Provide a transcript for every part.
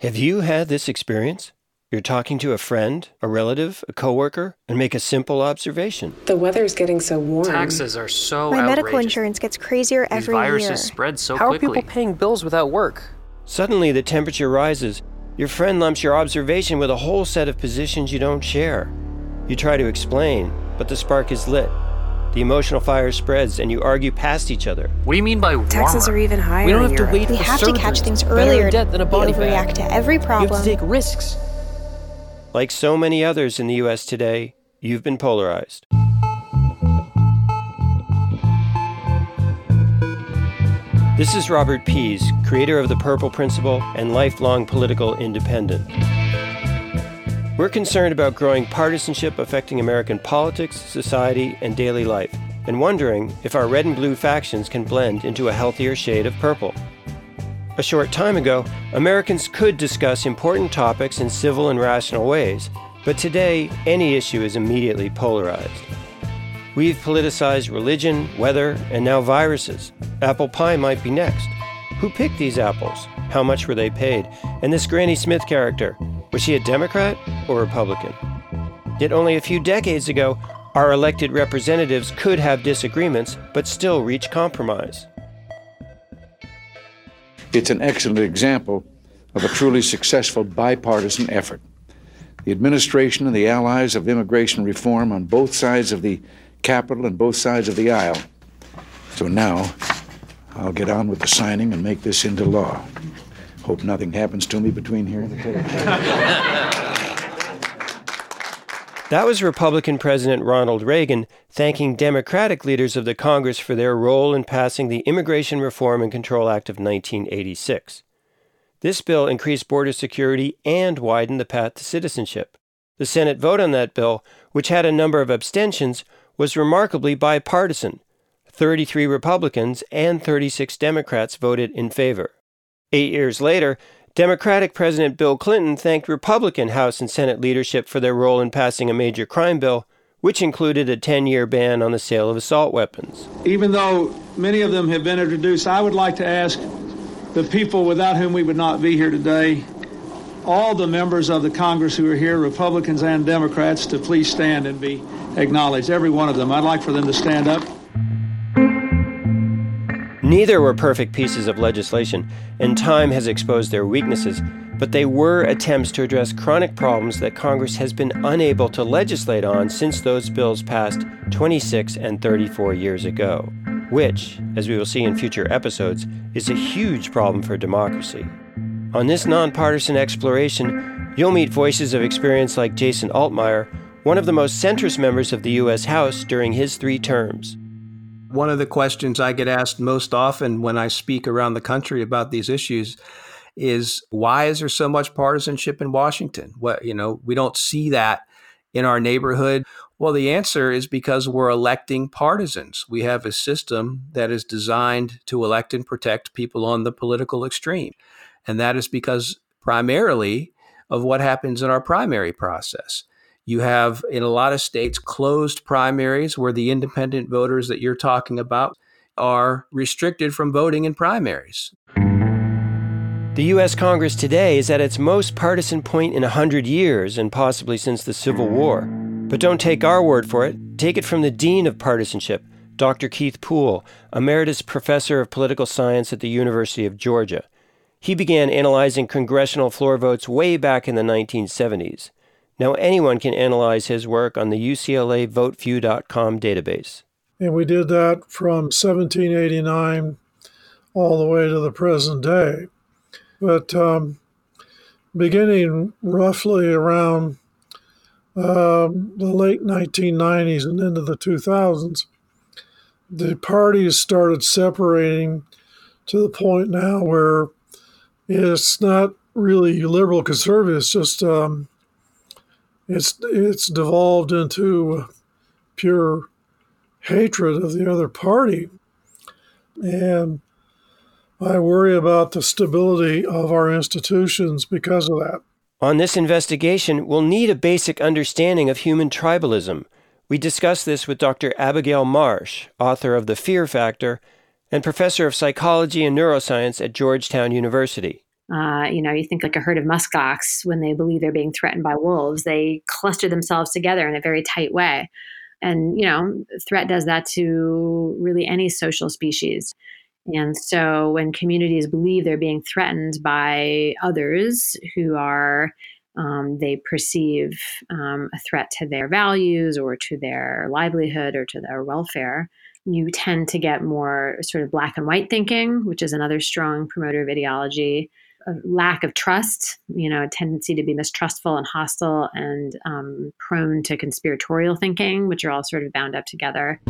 Have you had this experience? You're talking to a friend, a relative, a coworker, and make a simple observation. The weather's getting so warm. Taxes are so My medical insurance gets crazier These every viruses year. spread so How quickly. are people paying bills without work? Suddenly, the temperature rises. Your friend lumps your observation with a whole set of positions you don't share. You try to explain, but the spark is lit. The emotional fire spreads, and you argue past each other. what do you mean by Taxes warmer? are even higher. We don't in have to wait We for have to catch things earlier. debt than a we body overreact bag. to every problem. You have to take risks. Like so many others in the US today, you've been polarized. This is Robert Pease, creator of the Purple Principle and lifelong political independent. We're concerned about growing partisanship affecting American politics, society, and daily life, and wondering if our red and blue factions can blend into a healthier shade of purple. A short time ago, Americans could discuss important topics in civil and rational ways, but today, any issue is immediately polarized. We've politicized religion, weather, and now viruses. Apple pie might be next. Who picked these apples? How much were they paid? And this Granny Smith character, was she a Democrat or Republican? Yet only a few decades ago, our elected representatives could have disagreements but still reach compromise. It's an excellent example of a truly successful bipartisan effort. The administration and the allies of immigration reform on both sides of the Capitol and both sides of the aisle. So now, I'll get on with the signing and make this into law. Hope nothing happens to me between here and the. That was Republican President Ronald Reagan thanking Democratic leaders of the Congress for their role in passing the Immigration Reform and Control Act of 1986. This bill increased border security and widened the path to citizenship. The Senate vote on that bill, which had a number of abstentions, was remarkably bipartisan. 33 Republicans and 36 Democrats voted in favor. Eight years later, Democratic President Bill Clinton thanked Republican House and Senate leadership for their role in passing a major crime bill, which included a 10 year ban on the sale of assault weapons. Even though many of them have been introduced, I would like to ask the people without whom we would not be here today, all the members of the Congress who are here, Republicans and Democrats, to please stand and be acknowledged. Every one of them. I'd like for them to stand up. Neither were perfect pieces of legislation, and time has exposed their weaknesses, but they were attempts to address chronic problems that Congress has been unable to legislate on since those bills passed 26 and 34 years ago, which, as we will see in future episodes, is a huge problem for democracy. On this nonpartisan exploration, you'll meet voices of experience like Jason Altmire, one of the most centrist members of the U.S. House during his three terms. One of the questions I get asked most often when I speak around the country about these issues is why is there so much partisanship in Washington? What, you know, we don't see that in our neighborhood. Well, the answer is because we're electing partisans. We have a system that is designed to elect and protect people on the political extreme. And that is because primarily of what happens in our primary process. You have, in a lot of states, closed primaries where the independent voters that you're talking about are restricted from voting in primaries. The U.S. Congress today is at its most partisan point in a hundred years and possibly since the Civil War. But don't take our word for it. Take it from the Dean of Partisanship, Dr. Keith Poole, Emeritus Professor of Political Science at the University of Georgia. He began analyzing congressional floor votes way back in the 1970s. Now anyone can analyze his work on the UCLA VoteView.com database. And we did that from 1789 all the way to the present day. But um, beginning roughly around uh, the late 1990s and into the 2000s, the parties started separating to the point now where it's not really liberal conservative, it's just um, it's it's devolved into pure hatred of the other party. And I worry about the stability of our institutions because of that. On this investigation, we'll need a basic understanding of human tribalism. We discuss this with Dr. Abigail Marsh, author of The Fear Factor and professor of psychology and neuroscience at Georgetown University. Uh, you know, you think like a herd of muskox when they believe they're being threatened by wolves, they cluster themselves together in a very tight way. And, you know, threat does that to really any social species. And so when communities believe they're being threatened by others who are, um, they perceive um, a threat to their values or to their livelihood or to their welfare, you tend to get more sort of black and white thinking, which is another strong promoter of ideology. A lack of trust, you know, a tendency to be mistrustful and hostile and um, prone to conspiratorial thinking, which are all sort of bound up together.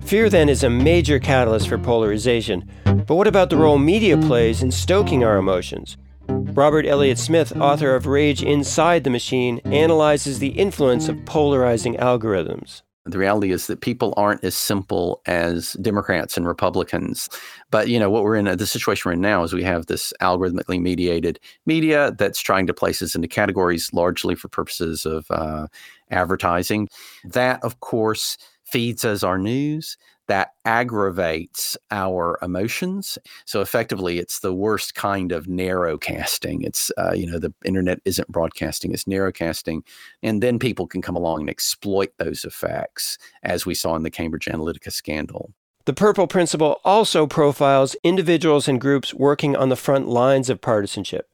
Fear, then, is a major catalyst for polarization. But what about the role media plays in stoking our emotions? Robert Elliott Smith, author of Rage Inside the Machine, analyzes the influence of polarizing algorithms. The reality is that people aren't as simple as Democrats and Republicans. But, you know, what we're in, the situation we're in now is we have this algorithmically mediated media that's trying to place us into categories largely for purposes of uh, advertising. That, of course, feeds us our news that aggravates our emotions. So effectively, it's the worst kind of narrowcasting. It's uh, you know the internet isn't broadcasting; it's narrowcasting, and then people can come along and exploit those effects, as we saw in the Cambridge Analytica scandal. The Purple Principle also profiles individuals and groups working on the front lines of partisanship.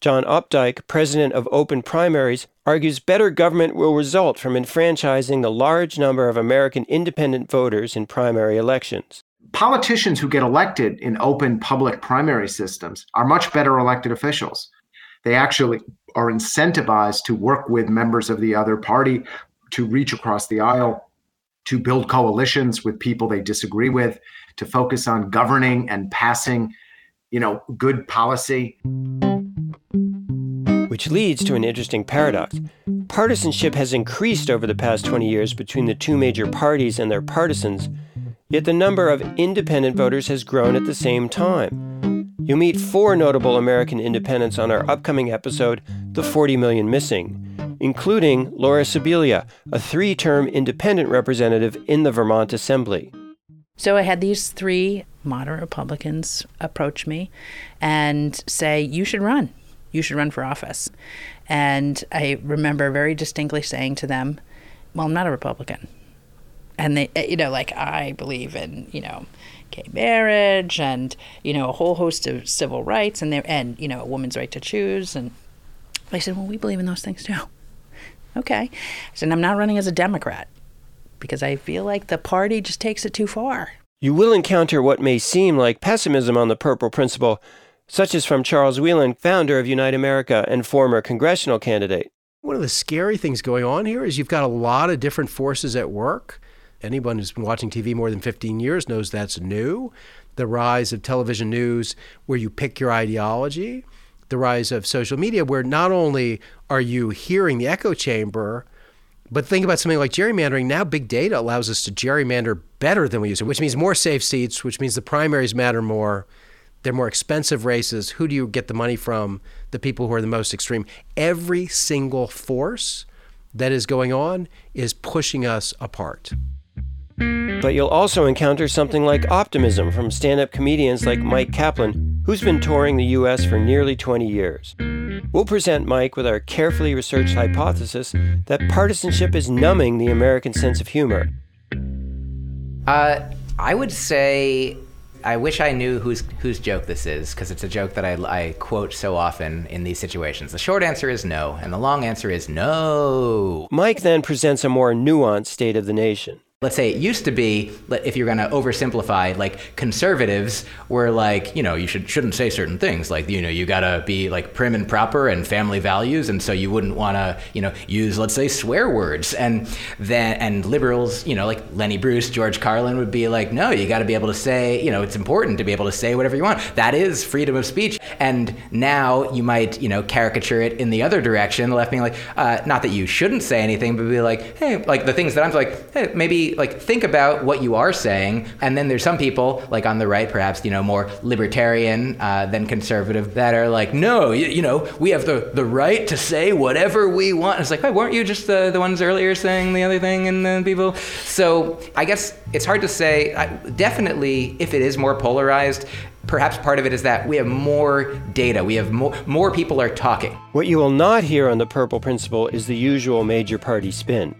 John Opdyke, president of Open Primaries, argues better government will result from enfranchising the large number of American independent voters in primary elections. Politicians who get elected in open public primary systems are much better elected officials. They actually are incentivized to work with members of the other party, to reach across the aisle, to build coalitions with people they disagree with, to focus on governing and passing, you know, good policy which leads to an interesting paradox. Partisanship has increased over the past 20 years between the two major parties and their partisans, yet the number of independent voters has grown at the same time. You'll meet four notable American independents on our upcoming episode, The 40 Million Missing, including Laura Sibilia, a three term independent representative in the Vermont Assembly. So I had these three moderate Republicans approach me and say, You should run you should run for office. And I remember very distinctly saying to them, well, I'm not a Republican. And they, eh, you know, like I believe in, you know, gay marriage and, you know, a whole host of civil rights and, and, you know, a woman's right to choose. And I said, well, we believe in those things too. Okay. I said, I'm not running as a Democrat because I feel like the party just takes it too far. You will encounter what may seem like pessimism on the purple principle such as from Charles Wheelan, founder of Unite America and former congressional candidate. One of the scary things going on here is you've got a lot of different forces at work. Anyone who's been watching TV more than 15 years knows that's new. The rise of television news, where you pick your ideology, the rise of social media, where not only are you hearing the echo chamber, but think about something like gerrymandering. Now, big data allows us to gerrymander better than we used to, which means more safe seats, which means the primaries matter more they're more expensive races. Who do you get the money from? The people who are the most extreme. Every single force that is going on is pushing us apart. But you'll also encounter something like optimism from stand up comedians like Mike Kaplan, who's been touring the US for nearly 20 years. We'll present Mike with our carefully researched hypothesis that partisanship is numbing the American sense of humor. Uh, I would say I wish I knew whose whose joke this is because it's a joke that I, I quote so often in these situations. The short answer is no, and the long answer is no. Mike then presents a more nuanced state of the nation let's say it used to be if you're going to oversimplify like conservatives were like you know you should shouldn't say certain things. Like you know you got to be like prim and proper and family values and so you wouldn't want to you know use let's say swear words. And then and liberals you know like Lenny Bruce George Carlin would be like no you got to be able to say you know it's important to be able to say whatever you want. That is freedom of speech. And now you might you know caricature it in the other direction the left being like uh, not that you shouldn't say anything but be like hey like the things that I'm like hey maybe like think about what you are saying, and then there's some people like on the right, perhaps you know more libertarian uh, than conservative, that are like, no, you, you, know, we have the the right to say whatever we want. It's like, wait, weren't you just the the ones earlier saying the other thing, and then people? So I guess it's hard to say. I, definitely, if it is more polarized, perhaps part of it is that we have more data. We have more, more people are talking. What you will not hear on the Purple Principle is the usual major party spin.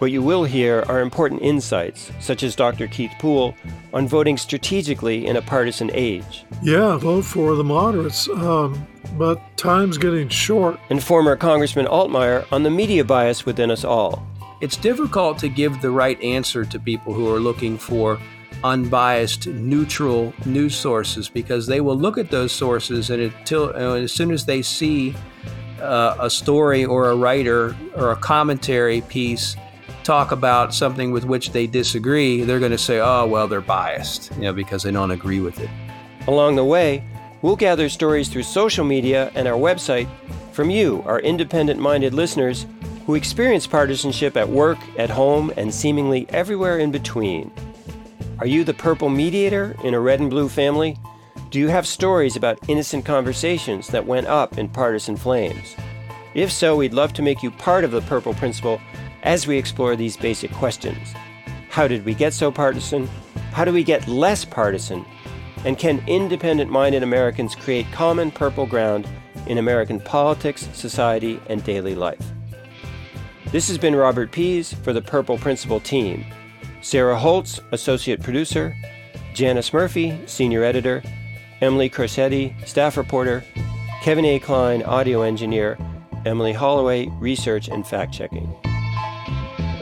What you will hear are important insights, such as Dr. Keith Poole, on voting strategically in a partisan age. Yeah, vote for the moderates, um, but time's getting short. And former Congressman Altmire on the media bias within us all. It's difficult to give the right answer to people who are looking for unbiased, neutral news sources because they will look at those sources and until uh, as soon as they see uh, a story or a writer or a commentary piece talk about something with which they disagree, they're going to say, "Oh, well, they're biased," you know, because they don't agree with it. Along the way, we'll gather stories through social media and our website from you, our independent-minded listeners who experience partisanship at work, at home, and seemingly everywhere in between. Are you the purple mediator in a red and blue family? Do you have stories about innocent conversations that went up in partisan flames? If so, we'd love to make you part of the Purple Principle as we explore these basic questions. How did we get so partisan? How do we get less partisan? And can independent minded Americans create common purple ground in American politics, society, and daily life? This has been Robert Pease for the Purple Principle team. Sarah Holtz, Associate Producer, Janice Murphy, Senior Editor, Emily Corsetti, Staff Reporter, Kevin A. Klein, Audio Engineer, Emily Holloway, Research and Fact Checking.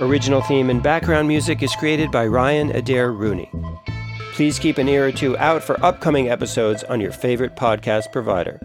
Original theme and background music is created by Ryan Adair Rooney. Please keep an ear or two out for upcoming episodes on your favorite podcast provider.